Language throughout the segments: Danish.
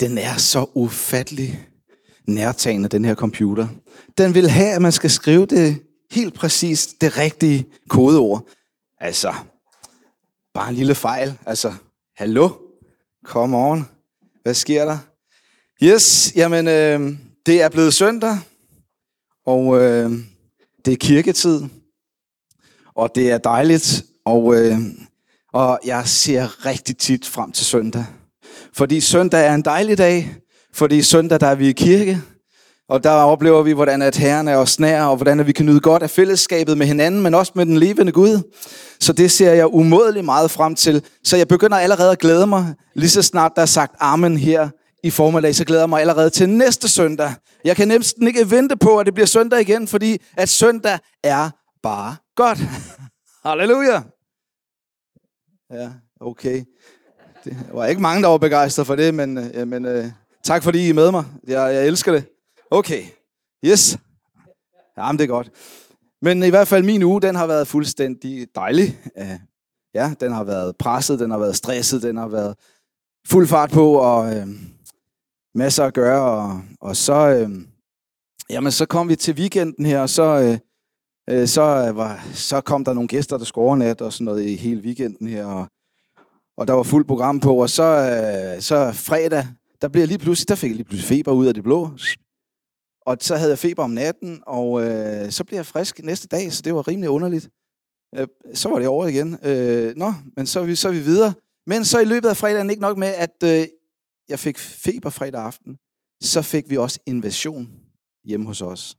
den er så ufattelig nærtagende, den her computer. Den vil have, at man skal skrive det helt præcist, det rigtige kodeord. Altså, bare en lille fejl. Altså, hallo? Come on. Hvad sker der? Yes, jamen, øh, det er blevet søndag, og øh, det er kirketid, og det er dejligt, og, øh, og jeg ser rigtig tit frem til søndag. Fordi søndag er en dejlig dag, fordi søndag der er vi i kirke, og der oplever vi, hvordan at Herren er os nær, og hvordan at vi kan nyde godt af fællesskabet med hinanden, men også med den levende Gud. Så det ser jeg umådeligt meget frem til. Så jeg begynder allerede at glæde mig, lige så snart der er sagt amen her i formiddag, så glæder jeg mig allerede til næste søndag. Jeg kan næsten ikke vente på, at det bliver søndag igen, fordi at søndag er bare godt. Halleluja! Ja, okay. Det var ikke mange, der var begejstret for det, men, øh, men uh, tak fordi I er med mig. Jeg, jeg elsker det. Okay, yes. Jamen, det er godt. Men i hvert fald min uge, den har været fuldstændig dejlig. Øh, ja, den har været presset, den har været stresset, den har været fuld fart på, og øh, masser at gøre. Og, og så, øh, jamen, så kom vi til weekenden her, og så, øh, øh så, var, så kom der nogle gæster, der skulle overnat og sådan noget i hele weekenden her. Og, og der var fuld program på, og så, øh, så fredag, der blev jeg lige pludselig, der fik jeg lige pludselig feber ud af det blå. Og så havde jeg feber om natten, og øh, så blev jeg frisk næste dag, så det var rimelig underligt. Øh, så var det over igen. Øh, nå, men så er, vi, så er vi videre. Men så i løbet af fredagen, ikke nok med, at øh, jeg fik feber fredag aften, så fik vi også invasion hjemme hos os.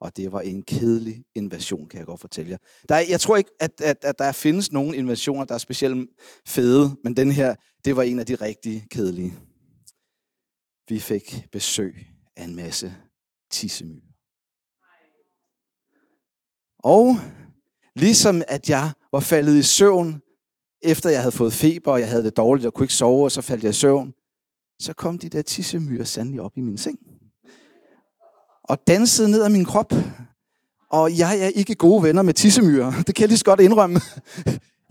Og det var en kedelig invasion, kan jeg godt fortælle jer. Der er, jeg tror ikke, at, at, at der findes nogen invasioner, der er specielt fede, men den her, det var en af de rigtig kedelige. Vi fik besøg af en masse tissemyr. Og ligesom at jeg var faldet i søvn, efter jeg havde fået feber, og jeg havde det dårligt, og kunne ikke sove, og så faldt jeg i søvn, så kom de der tissemyrer sandelig op i min seng. Og dansede ned ad min krop. Og jeg er ikke gode venner med tissemyrer. Det kan jeg lige så godt indrømme.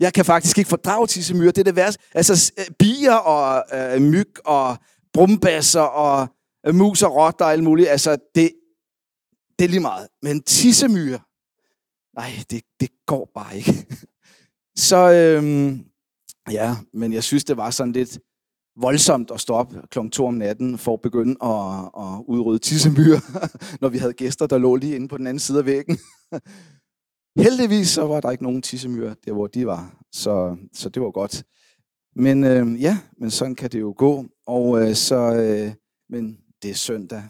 Jeg kan faktisk ikke fordrage tissemyrer. Det er det værste. Altså øh, bier og øh, myg og brumbasser og Øh, mus og rotter og alt muligt. Altså, det, det er lige meget. Men tissemyrer, nej, det, det går bare ikke. Så øhm, ja, men jeg synes, det var sådan lidt voldsomt at stå op kl. 2 om natten for at begynde at, at udrydde tissemyrer, når vi havde gæster, der lå lige inde på den anden side af væggen. Heldigvis så var der ikke nogen tissemyrer der, hvor de var. Så, så det var godt. Men øh, ja, men sådan kan det jo gå. Og øh, så, øh, men det er søndag.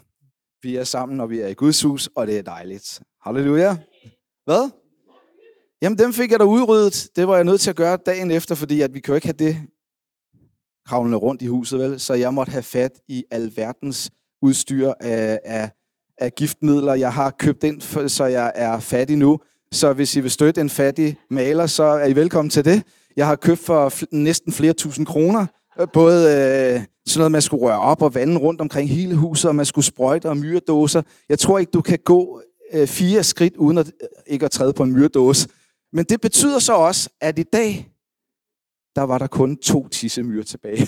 Vi er sammen, når vi er i Guds hus, og det er dejligt. Halleluja. Hvad? Jamen, dem fik jeg da udryddet. Det var jeg nødt til at gøre dagen efter, fordi at vi kan jo ikke have det kravlende rundt i huset, vel? Så jeg måtte have fat i alverdens udstyr af, af, af giftmidler. Jeg har købt ind, så jeg er fattig nu. Så hvis I vil støtte en fattig maler, så er I velkommen til det. Jeg har købt for næsten flere tusind kroner både øh, sådan noget, man skulle røre op og vande rundt omkring hele huset, og man skulle sprøjte og myredåser. Jeg tror ikke, du kan gå øh, fire skridt uden at, øh, ikke at træde på en myredåse. Men det betyder så også, at i dag, der var der kun to tissemyrer tilbage.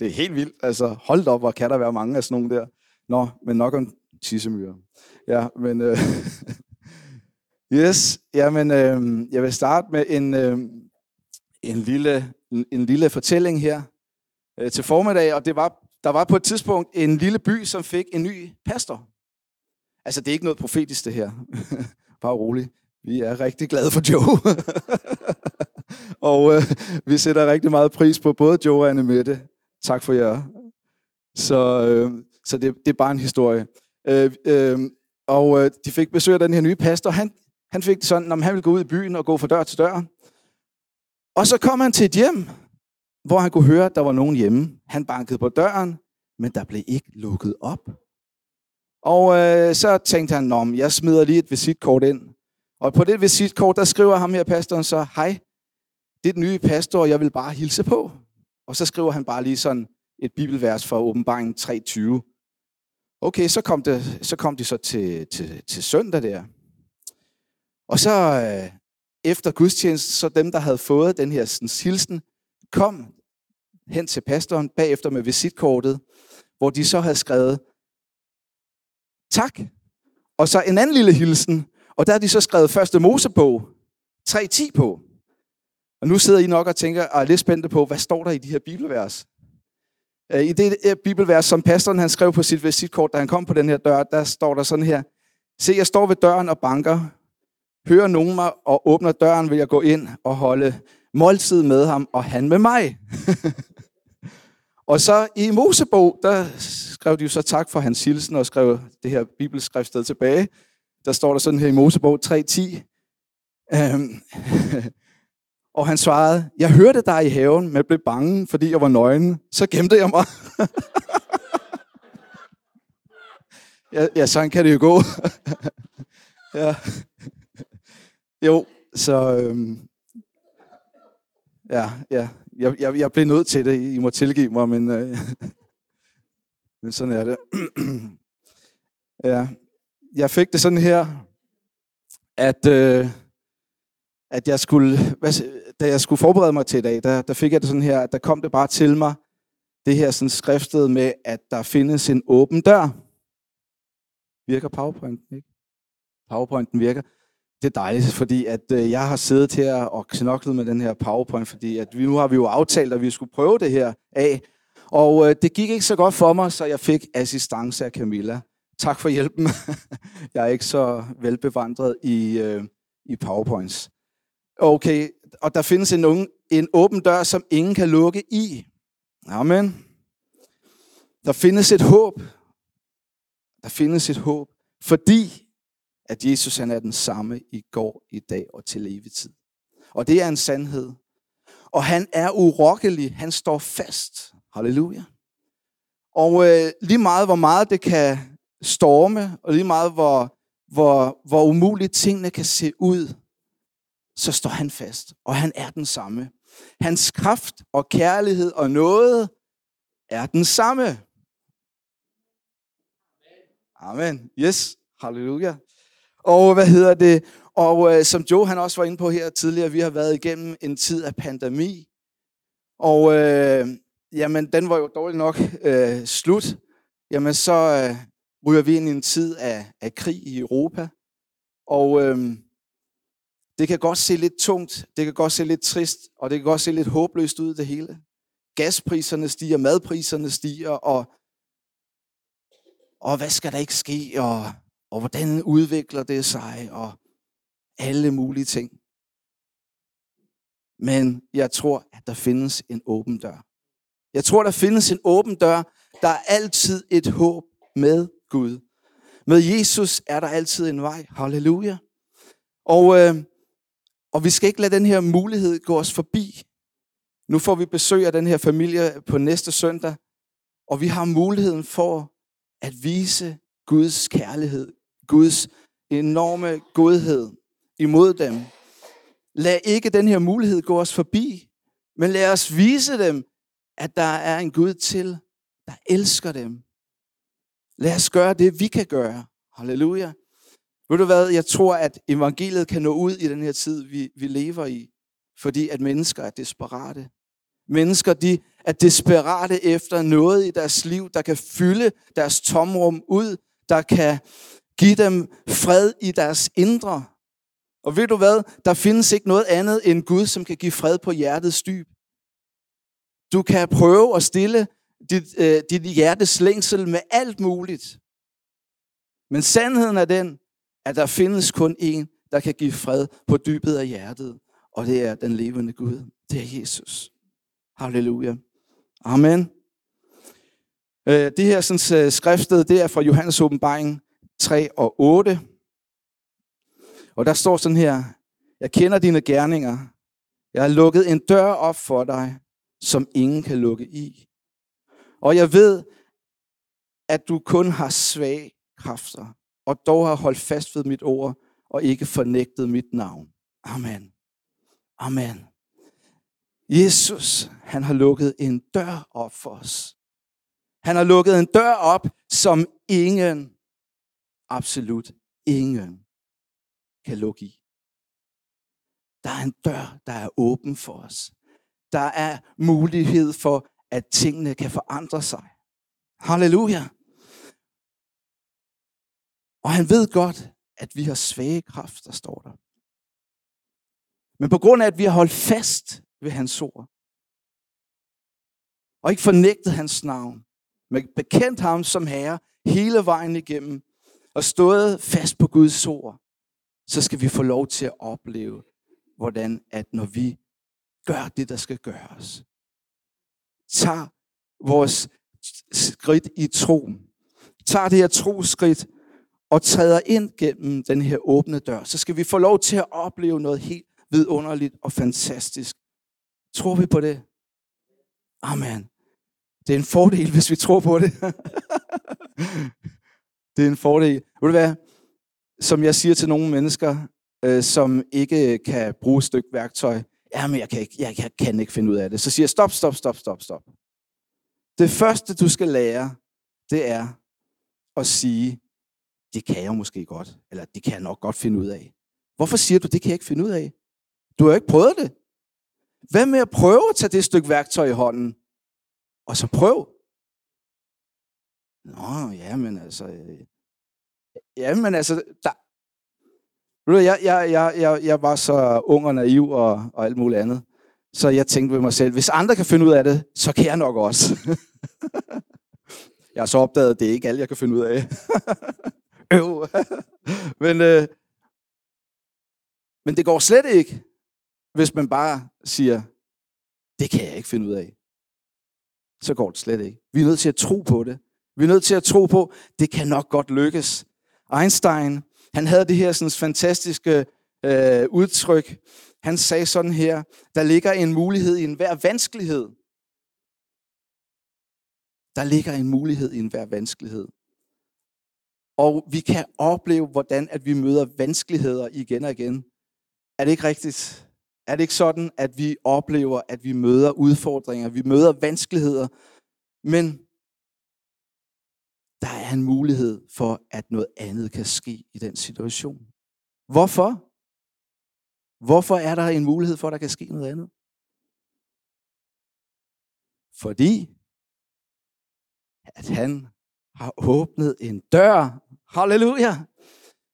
det er helt vildt. Altså, hold op, hvor kan der være mange af sådan nogle der. Nå, men nok om tissemyrer. Ja, men... Øh, yes, jamen, øh, jeg vil starte med en, øh, en lille, en lille fortælling her øh, til formiddag, og det var, der var på et tidspunkt en lille by, som fik en ny pastor. Altså, det er ikke noget profetisk, det her. Bare rolig. Vi er rigtig glade for Joe. og øh, vi sætter rigtig meget pris på både Joe og Anne Mette. Tak for jer. Så, øh, så det, det er bare en historie. Øh, øh, og øh, de fik besøg af den her nye pastor. Han, han fik det sådan, at han ville gå ud i byen og gå fra dør til dør. Og så kom han til et hjem, hvor han kunne høre, at der var nogen hjemme. Han bankede på døren, men der blev ikke lukket op. Og øh, så tænkte han, om jeg smider lige et visitkort ind. Og på det visitkort, der skriver ham her pastoren så, hej, det er den nye pastor, jeg vil bare hilse på. Og så skriver han bare lige sådan et bibelvers fra åbenbaringen 3.20. Okay, så kom, det, så kom de så til, til, til søndag der. Og så, øh, efter gudstjenesten, så dem, der havde fået den her sådan, hilsen, kom hen til pastoren bagefter med visitkortet, hvor de så havde skrevet, tak, og så en anden lille hilsen, og der har de så skrevet første Mosebog 3.10 på. Og nu sidder I nok og tænker, og er lidt spændte på, hvad står der i de her bibelvers? Øh, I det øh, bibelvers, som pastoren han skrev på sit visitkort, da han kom på den her dør, der står der sådan her. Se, jeg står ved døren og banker. Hører nogen mig og åbner døren, vil jeg gå ind og holde måltid med ham, og han med mig. og så i Mosebog, der skrev de jo så tak for hans hilsen og skrev det her bibelskriftsted tilbage. Der står der sådan her i Mosebog 3.10. Øhm, og han svarede, jeg hørte dig i haven, men blev bange, fordi jeg var nøgen. Så gemte jeg mig. ja, ja, sådan kan det jo gå. ja. Jo, så øhm, ja, ja. Jeg, jeg, jeg blev nødt til det. I må tilgive mig, men, øh, men sådan er det. ja. Jeg fik det sådan her, at, øh, at jeg skulle, hvad, da jeg skulle forberede mig til i dag, der, der fik jeg det sådan her, at der kom det bare til mig, det her sådan skriftet med, at der findes en åben dør. Virker PowerPointen ikke? PowerPointen virker det er dejligt, fordi at øh, jeg har siddet her og knoklet med den her PowerPoint, fordi at vi, nu har vi jo aftalt, at vi skulle prøve det her af. Og øh, det gik ikke så godt for mig, så jeg fik assistance af Camilla. Tak for hjælpen. jeg er ikke så velbevandret i, øh, i PowerPoints. Okay, og der findes en, unge, en åben dør, som ingen kan lukke i. Amen. Der findes et håb. Der findes et håb, fordi at Jesus han er den samme i går, i dag og til evig tid. Og det er en sandhed. Og han er urokkelig. Han står fast. Halleluja. Og øh, lige meget, hvor meget det kan storme, og lige meget, hvor, hvor, hvor umuligt tingene kan se ud, så står han fast. Og han er den samme. Hans kraft og kærlighed og noget er den samme. Amen. Yes. Halleluja. Og hvad hedder det? Og øh, som Joe han også var inde på her tidligere, vi har været igennem en tid af pandemi. Og øh, jamen, den var jo dårligt nok øh, slut. Jamen, så øh, ryger vi ind i en tid af, af krig i Europa. Og øhm, det kan godt se lidt tungt, det kan godt se lidt trist, og det kan godt se lidt håbløst ud det hele. Gaspriserne stiger, madpriserne stiger, og, og hvad skal der ikke ske, og og hvordan udvikler det sig, og alle mulige ting. Men jeg tror, at der findes en åben dør. Jeg tror, der findes en åben dør. Der er altid et håb med Gud. Med Jesus er der altid en vej. Halleluja. Og, øh, og vi skal ikke lade den her mulighed gå os forbi. Nu får vi besøg af den her familie på næste søndag, og vi har muligheden for at vise Guds kærlighed, Guds enorme godhed imod dem. Lad ikke den her mulighed gå os forbi, men lad os vise dem, at der er en Gud til, der elsker dem. Lad os gøre det, vi kan gøre. Halleluja. Ved du hvad, jeg tror, at evangeliet kan nå ud i den her tid, vi, vi lever i, fordi at mennesker er desperate. Mennesker, de er desperate efter noget i deres liv, der kan fylde deres tomrum ud, der kan give dem fred i deres indre. Og ved du hvad? Der findes ikke noget andet end Gud, som kan give fred på hjertets dyb. Du kan prøve at stille dit, øh, dit hjertes længsel med alt muligt. Men sandheden er den, at der findes kun en, der kan give fred på dybet af hjertet. Og det er den levende Gud. Det er Jesus. Halleluja. Amen. Øh, det her sådan, skriftet, skriftsted, det er fra Johannes åbenbaring 3 og 8. Og der står sådan her, jeg kender dine gerninger. Jeg har lukket en dør op for dig, som ingen kan lukke i. Og jeg ved, at du kun har svage kræfter, og dog har holdt fast ved mit ord, og ikke fornægtet mit navn. Amen. Amen. Jesus, han har lukket en dør op for os. Han har lukket en dør op, som ingen absolut ingen kan lukke i. Der er en dør, der er åben for os. Der er mulighed for at tingene kan forandre sig. Halleluja. Og han ved godt, at vi har svage kræfter, står der. Men på grund af, at vi har holdt fast ved hans ord, og ikke fornægtet hans navn, men bekendt ham som herre hele vejen igennem, og stået fast på Guds ord, så skal vi få lov til at opleve, hvordan at når vi gør det, der skal gøres, tager vores skridt i tro, tager det her troskridt og træder ind gennem den her åbne dør, så skal vi få lov til at opleve noget helt vidunderligt og fantastisk. Tror vi på det? Amen. Det er en fordel, hvis vi tror på det. det er en fordel. Ved du hvad? Som jeg siger til nogle mennesker, øh, som ikke kan bruge et stykke værktøj, jamen jeg kan, ikke, jeg, jeg kan ikke finde ud af det. Så siger jeg, stop, stop, stop, stop, stop. Det første, du skal lære, det er at sige, det kan jeg måske godt, eller det kan jeg nok godt finde ud af. Hvorfor siger du, det kan jeg ikke finde ud af? Du har jo ikke prøvet det. Hvad med at prøve at tage det stykke værktøj i hånden, og så prøv. Nå, ja, men altså... Øh, ja, men altså, ved du, jeg, jeg, jeg, jeg, jeg var så ung og naiv og, og alt muligt andet. Så jeg tænkte ved mig selv, hvis andre kan finde ud af det, så kan jeg nok også. jeg har så opdaget, at det er ikke alt, jeg kan finde ud af. Øv. men, øh, men det går slet ikke, hvis man bare siger, det kan jeg ikke finde ud af. Så går det slet ikke. Vi er nødt til at tro på det. Vi er nødt til at tro på, det kan nok godt lykkes. Einstein, han havde det her sådan fantastiske øh, udtryk. Han sagde sådan her, der ligger en mulighed i enhver vanskelighed. Der ligger en mulighed i enhver vanskelighed. Og vi kan opleve, hvordan at vi møder vanskeligheder igen og igen. Er det ikke rigtigt? Er det ikke sådan, at vi oplever, at vi møder udfordringer, vi møder vanskeligheder, men der er en mulighed for, at noget andet kan ske i den situation. Hvorfor? Hvorfor er der en mulighed for, at der kan ske noget andet? Fordi, at han har åbnet en dør, halleluja,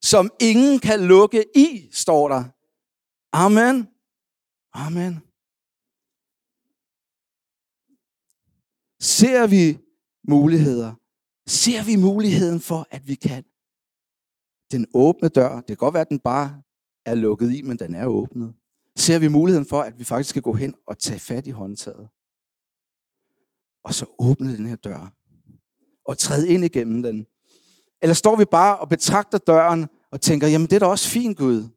som ingen kan lukke i, står der. Amen. Amen. Ser vi muligheder? Ser vi muligheden for, at vi kan? Den åbne dør, det kan godt være, at den bare er lukket i, men den er åbnet. Ser vi muligheden for, at vi faktisk skal gå hen og tage fat i håndtaget? Og så åbne den her dør. Og træde ind igennem den. Eller står vi bare og betragter døren og tænker, jamen det er da også fint, Gud.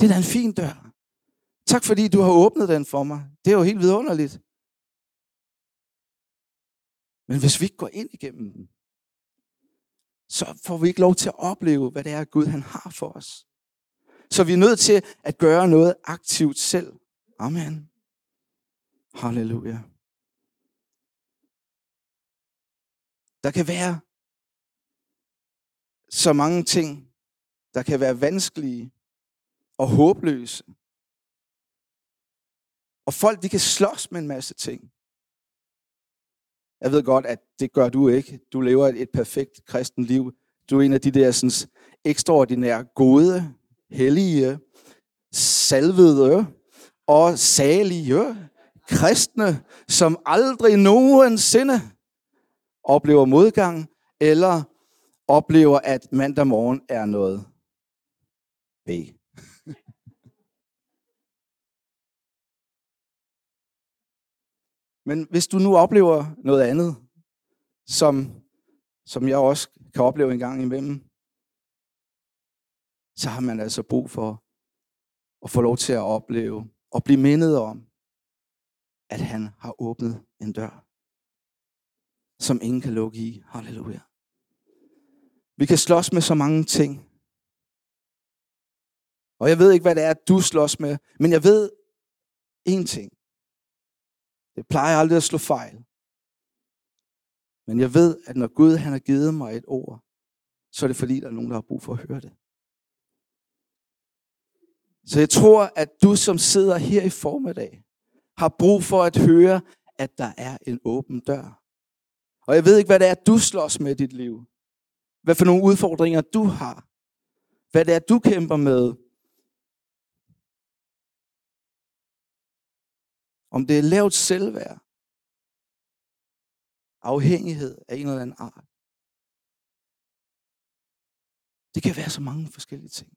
Det er da en fin dør. Tak fordi du har åbnet den for mig. Det er jo helt vidunderligt. Men hvis vi ikke går ind igennem den, så får vi ikke lov til at opleve, hvad det er, Gud han har for os. Så vi er nødt til at gøre noget aktivt selv. Amen. Halleluja. Der kan være så mange ting, der kan være vanskelige og håbløse. Og folk, de kan slås med en masse ting. Jeg ved godt, at det gør du ikke. Du lever et, perfekt kristen liv. Du er en af de der sådan, ekstraordinære, gode, hellige, salvede og salige kristne, som aldrig nogensinde oplever modgang, eller oplever, at mandag morgen er noget B. Men hvis du nu oplever noget andet, som, som jeg også kan opleve en gang imellem, så har man altså brug for at få lov til at opleve og blive mindet om, at han har åbnet en dør, som ingen kan lukke i. Halleluja. Vi kan slås med så mange ting. Og jeg ved ikke, hvad det er, du slås med, men jeg ved én ting. Det plejer aldrig at slå fejl. Men jeg ved, at når Gud han har givet mig et ord, så er det fordi, der er nogen, der har brug for at høre det. Så jeg tror, at du som sidder her i formiddag, har brug for at høre, at der er en åben dør. Og jeg ved ikke, hvad det er, du slås med i dit liv. Hvad for nogle udfordringer du har. Hvad det er, du kæmper med. Om det er lavt selvværd. Afhængighed af en eller anden art. Det kan være så mange forskellige ting.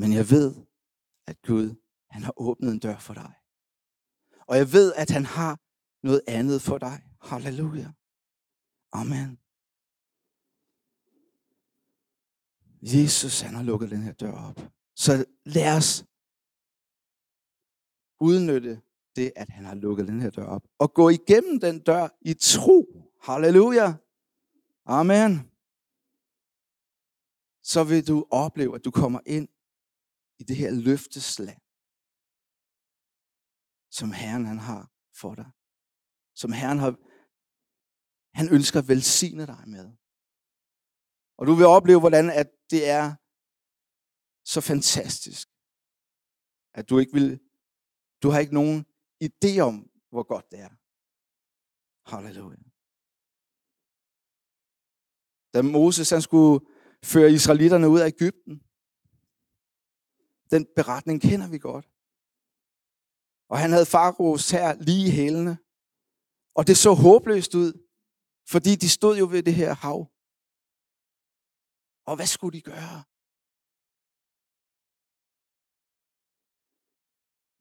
Men jeg ved, at Gud, han har åbnet en dør for dig. Og jeg ved, at han har noget andet for dig. Halleluja. Amen. Jesus, han har lukket den her dør op. Så lad os udnytte det, at han har lukket den her dør op. Og gå igennem den dør i tro. Halleluja. Amen. Så vil du opleve, at du kommer ind i det her løftesland, som Herren han har for dig. Som Herren har, han ønsker at velsigne dig med. Og du vil opleve, hvordan at det er så fantastisk, at du ikke vil, du har ikke nogen idé om, hvor godt det er. Halleluja. Da Moses han skulle føre israelitterne ud af Ægypten, den beretning kender vi godt. Og han havde faraos her lige i hælene. Og det så håbløst ud, fordi de stod jo ved det her hav. Og hvad skulle de gøre?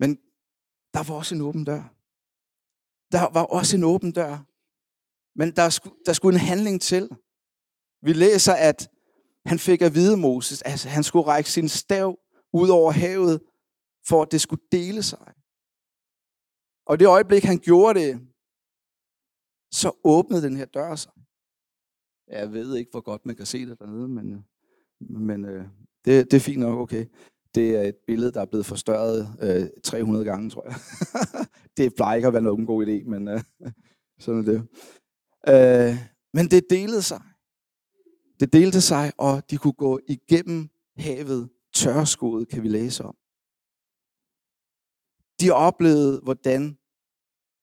Men der var også en åben dør. Der var også en åben dør. Men der skulle, der skulle en handling til. Vi læser, at han fik at vide Moses, at han skulle række sin stav ud over havet, for at det skulle dele sig. Og det øjeblik, han gjorde det, så åbnede den her dør sig. Jeg ved ikke, hvor godt man kan se det dernede, men, men øh, det, det er fint nok, okay. Det er et billede, der er blevet forstørret øh, 300 gange, tror jeg. det plejer ikke at være nogen god idé, men øh, sådan er det. Øh, men det delede sig. Det delte sig, og de kunne gå igennem havet tørskoet, kan vi læse om. De oplevede, hvordan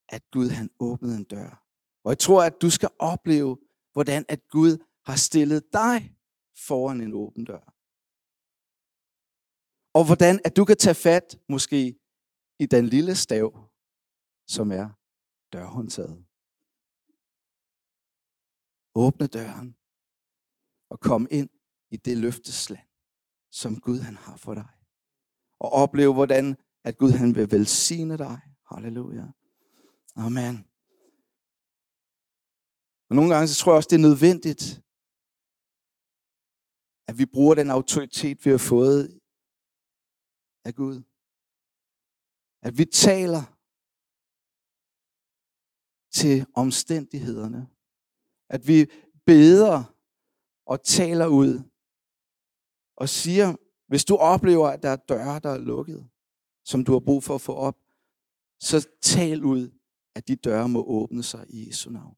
at Gud han åbnede en dør. Og jeg tror, at du skal opleve, hvordan at Gud har stillet dig foran en åben dør. Og hvordan at du kan tage fat måske i den lille stav, som er dørhåndtaget. Åbne døren og kom ind i det løftesland som Gud han har for dig. Og opleve, hvordan at Gud han vil velsigne dig. Halleluja. Amen. Og nogle gange så tror jeg også, det er nødvendigt, at vi bruger den autoritet, vi har fået af Gud. At vi taler til omstændighederne. At vi beder og taler ud og siger, hvis du oplever, at der er døre, der er lukket, som du har brug for at få op, så tal ud, at de døre må åbne sig i Jesu navn.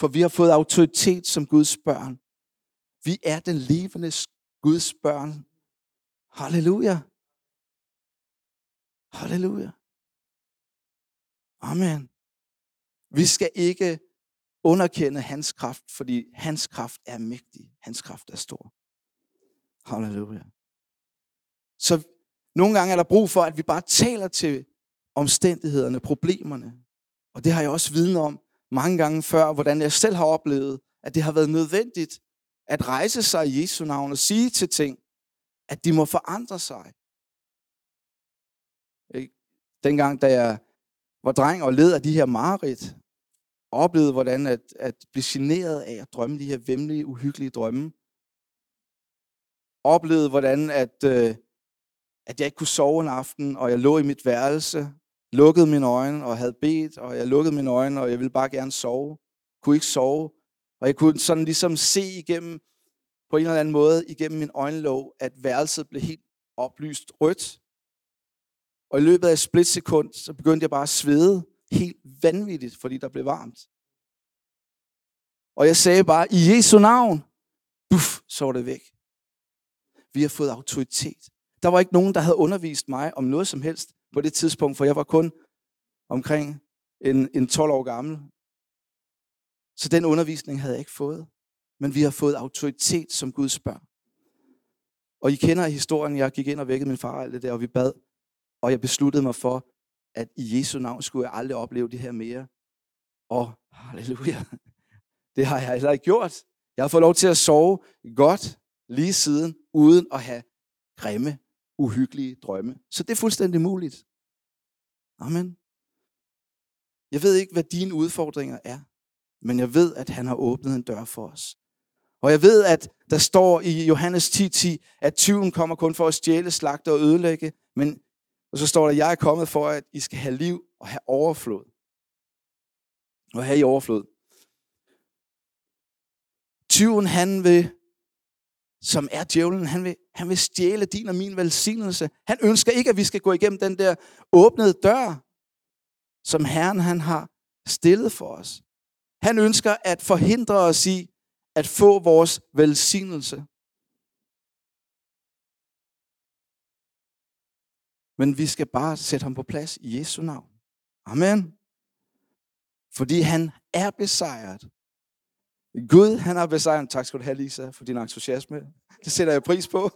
For vi har fået autoritet som Guds børn. Vi er den levende Guds børn. Halleluja. Halleluja. Amen. Vi skal ikke underkende hans kraft, fordi hans kraft er mægtig. Hans kraft er stor. Halleluja. Så nogle gange er der brug for, at vi bare taler til omstændighederne, problemerne. Og det har jeg også viden om mange gange før, hvordan jeg selv har oplevet, at det har været nødvendigt at rejse sig i Jesu navn og sige til ting, at de må forandre sig. Dengang, da jeg var dreng og led af de her mareridt, oplevede, hvordan at, at blive generet af at drømme de her vemmelige, uhyggelige drømme, oplevede, hvordan at, øh, at jeg ikke kunne sove en aften, og jeg lå i mit værelse, lukkede mine øjne og havde bedt, og jeg lukkede mine øjne, og jeg ville bare gerne sove. Kunne ikke sove. Og jeg kunne sådan ligesom se igennem, på en eller anden måde, igennem min øjenlåg, at værelset blev helt oplyst rødt. Og i løbet af et splitsekund, så begyndte jeg bare at svede helt vanvittigt, fordi der blev varmt. Og jeg sagde bare, i Jesu navn, buff, så var det væk. Vi har fået autoritet. Der var ikke nogen, der havde undervist mig om noget som helst. på det tidspunkt, for jeg var kun omkring en, en 12 år gammel. Så den undervisning havde jeg ikke fået. Men vi har fået autoritet som Guds børn. Og I kender historien, jeg gik ind og vækkede min far alt det der, og vi bad. Og jeg besluttede mig for, at i Jesu navn skulle jeg aldrig opleve det her mere. Og halleluja, det har jeg heller ikke gjort. Jeg har fået lov til at sove godt lige siden, uden at have grimme, uhyggelige drømme. Så det er fuldstændig muligt. Amen. Jeg ved ikke, hvad dine udfordringer er, men jeg ved, at han har åbnet en dør for os. Og jeg ved, at der står i Johannes 10.10, 10, at tyven kommer kun for at stjæle, slagte og ødelægge, men og så står der, at jeg er kommet for, at I skal have liv og have overflod. Og have i overflod. Tyven, han vil, som er djævlen, han vil, han vil stjæle din og min velsignelse. Han ønsker ikke, at vi skal gå igennem den der åbnede dør, som Herren han har stillet for os. Han ønsker at forhindre os i at få vores velsignelse. Men vi skal bare sætte ham på plads i Jesu navn. Amen. Fordi han er besejret. Gud, han har besejret. Tak skal du have, Lisa, for din entusiasme. Det sætter jeg pris på.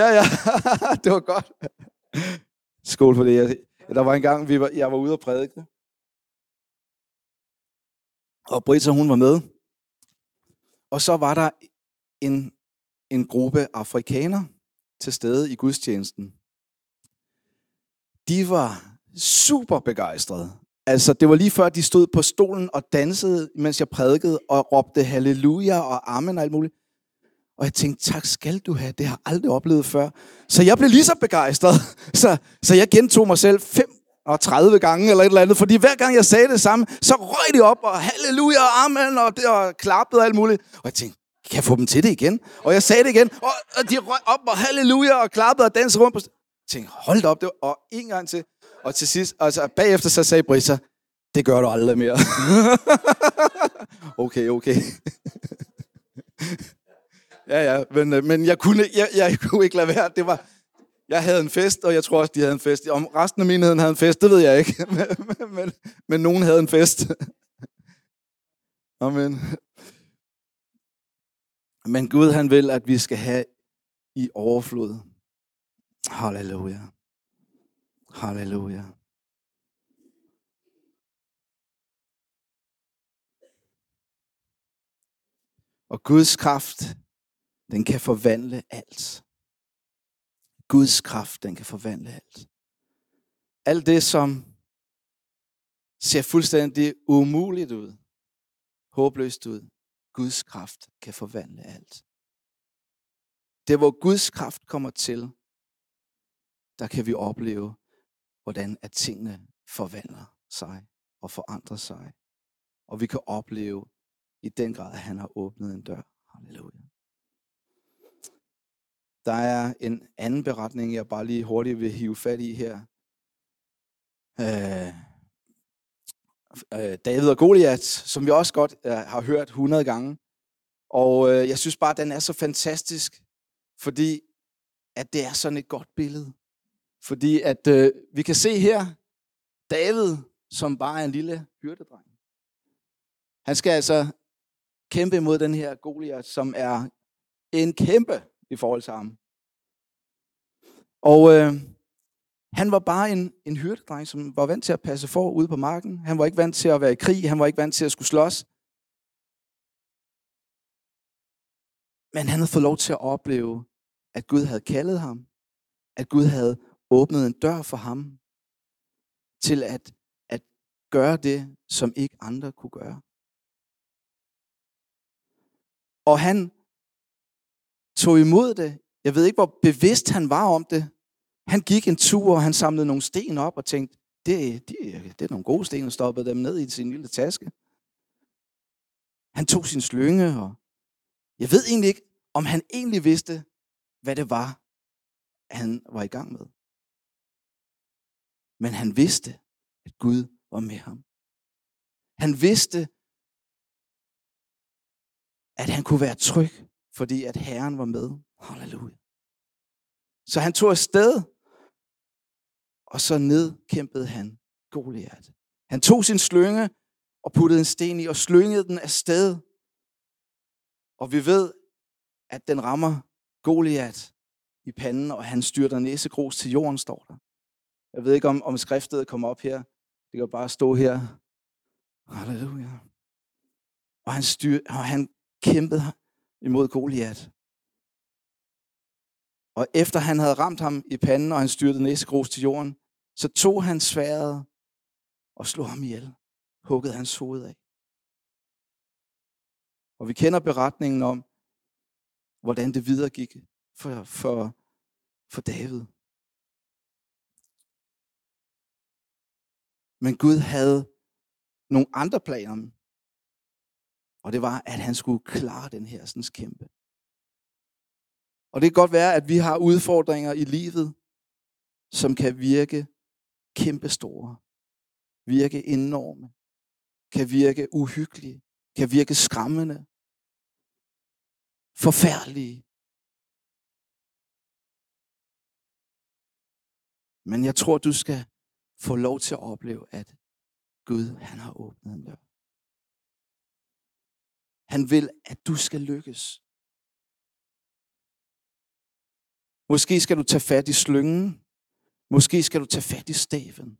ja, ja, det var godt. Skål for det. Der var en gang, vi var, jeg var ude og prædike. Og Britta, hun var med. Og så var der en, en gruppe afrikanere til stede i gudstjenesten. De var super begejstrede. Altså, det var lige før, de stod på stolen og dansede, mens jeg prædikede, og råbte halleluja og amen og alt muligt. Og jeg tænkte, tak skal du have, det har jeg aldrig oplevet før. Så jeg blev lige så begejstret. Så, så jeg gentog mig selv fem og 30 gange eller et eller andet, fordi hver gang jeg sagde det samme, så røg de op og halleluja og amen og, det, og klappede og alt muligt. Og jeg tænkte, kan jeg få dem til det igen? Og jeg sagde det igen, og, og de røg op og halleluja og klappede og dansede rundt på... Jeg tænkte, hold op, det var, og en gang til. Og til sidst, altså bagefter så sagde Brisa, det gør du aldrig mere. okay, okay. ja, ja, men, øh, men jeg, kunne, jeg, jeg kunne ikke lade være. Det var, jeg havde en fest, og jeg tror også, de havde en fest. Om resten af menigheden havde en fest, det ved jeg ikke. men, men, men nogen havde en fest. Amen. Men Gud, han vil, at vi skal have i overflod. Halleluja. Halleluja. Og Guds kraft, den kan forvandle alt. Guds kraft, den kan forvandle alt. Alt det, som ser fuldstændig umuligt ud, håbløst ud, Guds kraft kan forvandle alt. Det, hvor Guds kraft kommer til, der kan vi opleve, hvordan at tingene forvandler sig og forandrer sig. Og vi kan opleve i den grad, at han har åbnet en dør. Halleluja. Der er en anden beretning, jeg bare lige hurtigt vil hive fat i her. Øh, øh, David og Goliat, som vi også godt øh, har hørt 100 gange. Og øh, jeg synes bare, at den er så fantastisk, fordi at det er sådan et godt billede. Fordi at øh, vi kan se her, David, som bare er en lille hyrdedreng. Han skal altså kæmpe imod den her Goliat, som er en kæmpe i forhold til ham. Og øh, han var bare en, en hyrdedreng, som var vant til at passe for ude på marken. Han var ikke vant til at være i krig. Han var ikke vant til at skulle slås. Men han havde fået lov til at opleve, at Gud havde kaldet ham. At Gud havde åbnet en dør for ham. Til at, at gøre det, som ikke andre kunne gøre. Og han tog imod det. Jeg ved ikke, hvor bevidst han var om det. Han gik en tur, og han samlede nogle sten op og tænkte, det, det, det er nogle gode sten, og stoppede dem ned i sin lille taske. Han tog sin slynge, og jeg ved egentlig ikke, om han egentlig vidste, hvad det var, han var i gang med. Men han vidste, at Gud var med ham. Han vidste, at han kunne være tryg, fordi at Herren var med. Halleluja. Så han tog afsted, og så nedkæmpede han Goliat. Han tog sin slynge og puttede en sten i og slyngede den afsted. Og vi ved, at den rammer Goliat i panden, og han styrter næsegrus til jorden, står der. Jeg ved ikke, om, om skriftet kommer op her. Det kan bare stå her. Halleluja. Og han, styr, og han kæmpede imod Goliat. Og efter han havde ramt ham i panden, og han styrtede næsegrus til jorden, så tog han sværet og slog ham ihjel. Huggede hans hoved af. Og vi kender beretningen om, hvordan det videre gik for, for, for David. Men Gud havde nogle andre planer. Og det var, at han skulle klare den her sådan kæmpe. Og det kan godt være, at vi har udfordringer i livet, som kan virke kæmpestore, virke enorme, kan virke uhyggelige, kan virke skræmmende, forfærdelige. Men jeg tror, du skal få lov til at opleve, at Gud, han har åbnet en dør. Han vil, at du skal lykkes. Måske skal du tage fat i slyngen. Måske skal du tage fat i staven.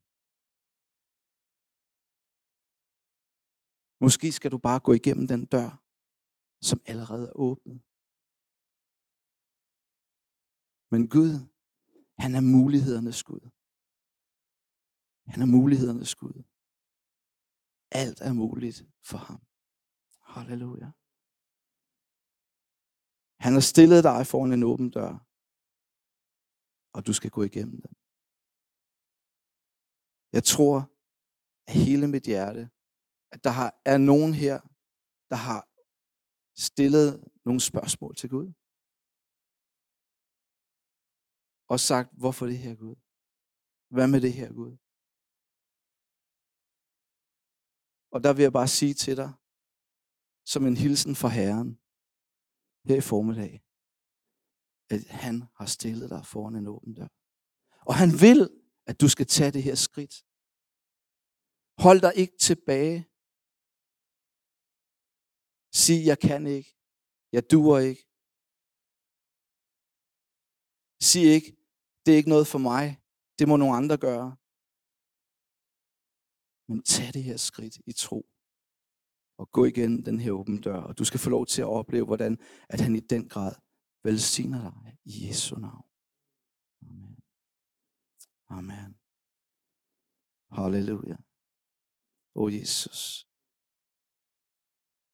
Måske skal du bare gå igennem den dør, som allerede er åbnet. Men Gud, han er mulighedernes Gud. Han er mulighedernes Gud. Alt er muligt for ham. Halleluja. Han har stillet dig foran en åben dør, og du skal gå igennem den. Jeg tror af hele mit hjerte, at der er nogen her, der har stillet nogle spørgsmål til Gud. Og sagt, hvorfor det her Gud? Hvad med det her Gud? Og der vil jeg bare sige til dig, som en hilsen fra Herren, her i formiddag, at han har stillet dig foran en åben dør. Og han vil, at du skal tage det her skridt. Hold dig ikke tilbage. Sig, jeg kan ikke. Jeg duer ikke. Sig ikke, det er ikke noget for mig. Det må nogle andre gøre. Men tag det her skridt i tro. Og gå igen den her åbne dør. Og du skal få lov til at opleve, hvordan at han i den grad velsigner dig i Jesu navn. Amen. Amen. Halleluja. O oh, Jesus.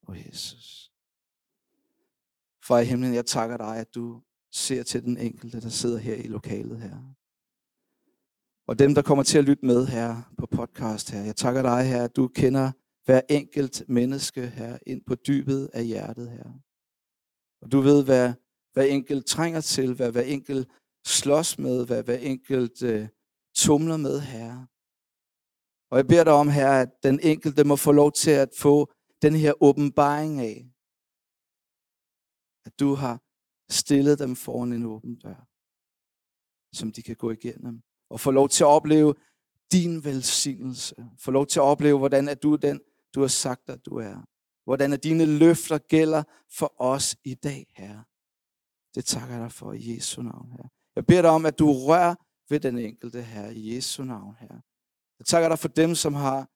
O oh, Jesus. Far i himlen, jeg takker dig, at du ser til den enkelte, der sidder her i lokalet her. Og dem, der kommer til at lytte med her på podcast her. Jeg takker dig her, at du kender hver enkelt menneske her ind på dybet af hjertet her. Og du ved, hvad hver enkelt trænger til, hvad hver enkelt slås med, hvad hver enkelt øh, tumler med her. Og jeg beder dig om her, at den enkelte må få lov til at få den her åbenbaring af, at du har stillet dem foran en åben dør, som de kan gå igennem, og få lov til at opleve din velsignelse. Få lov til at opleve, hvordan er du den, du har sagt, at du er. Hvordan er dine løfter gælder for os i dag, Herre. Det takker jeg dig for i Jesu navn, Herre. Jeg beder dig om, at du rører ved den enkelte Herre, i Jesu navn, Herre. Jeg takker dig for dem, som har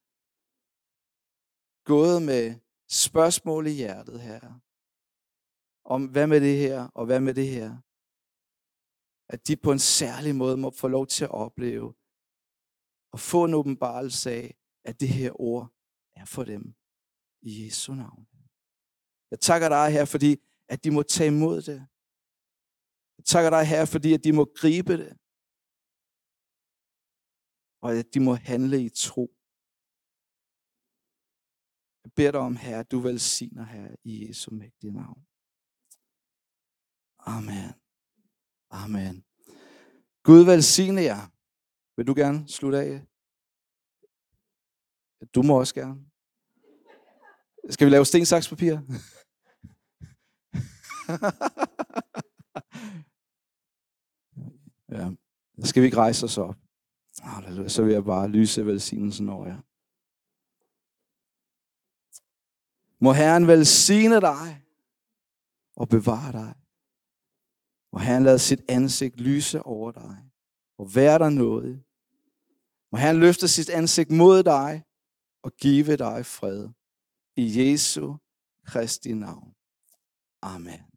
gået med spørgsmål i hjertet, Herre. Om hvad med det her, og hvad med det her. At de på en særlig måde må få lov til at opleve og få en åbenbarelse af, at det her ord er for dem i Jesu navn. Jeg takker dig her, fordi at de må tage imod det. Jeg takker dig her, fordi at de må gribe det. Og at de må handle i tro. Jeg beder dig om, her, du velsigner her i Jesu mægtige navn. Amen. Amen. Gud velsigne jer. Vil du gerne slutte af? Du må også gerne. Skal vi lave sten, saks, papir? Ja. Skal vi ikke rejse os op? Halleluja. Så vil jeg bare lyse velsignelsen over jer. Må Herren velsigne dig og bevare dig. Må Herren lade sit ansigt lyse over dig og være der noget. Må Herren løfte sit ansigt mod dig og give dig fred. I Jesu Kristi navn. Amen.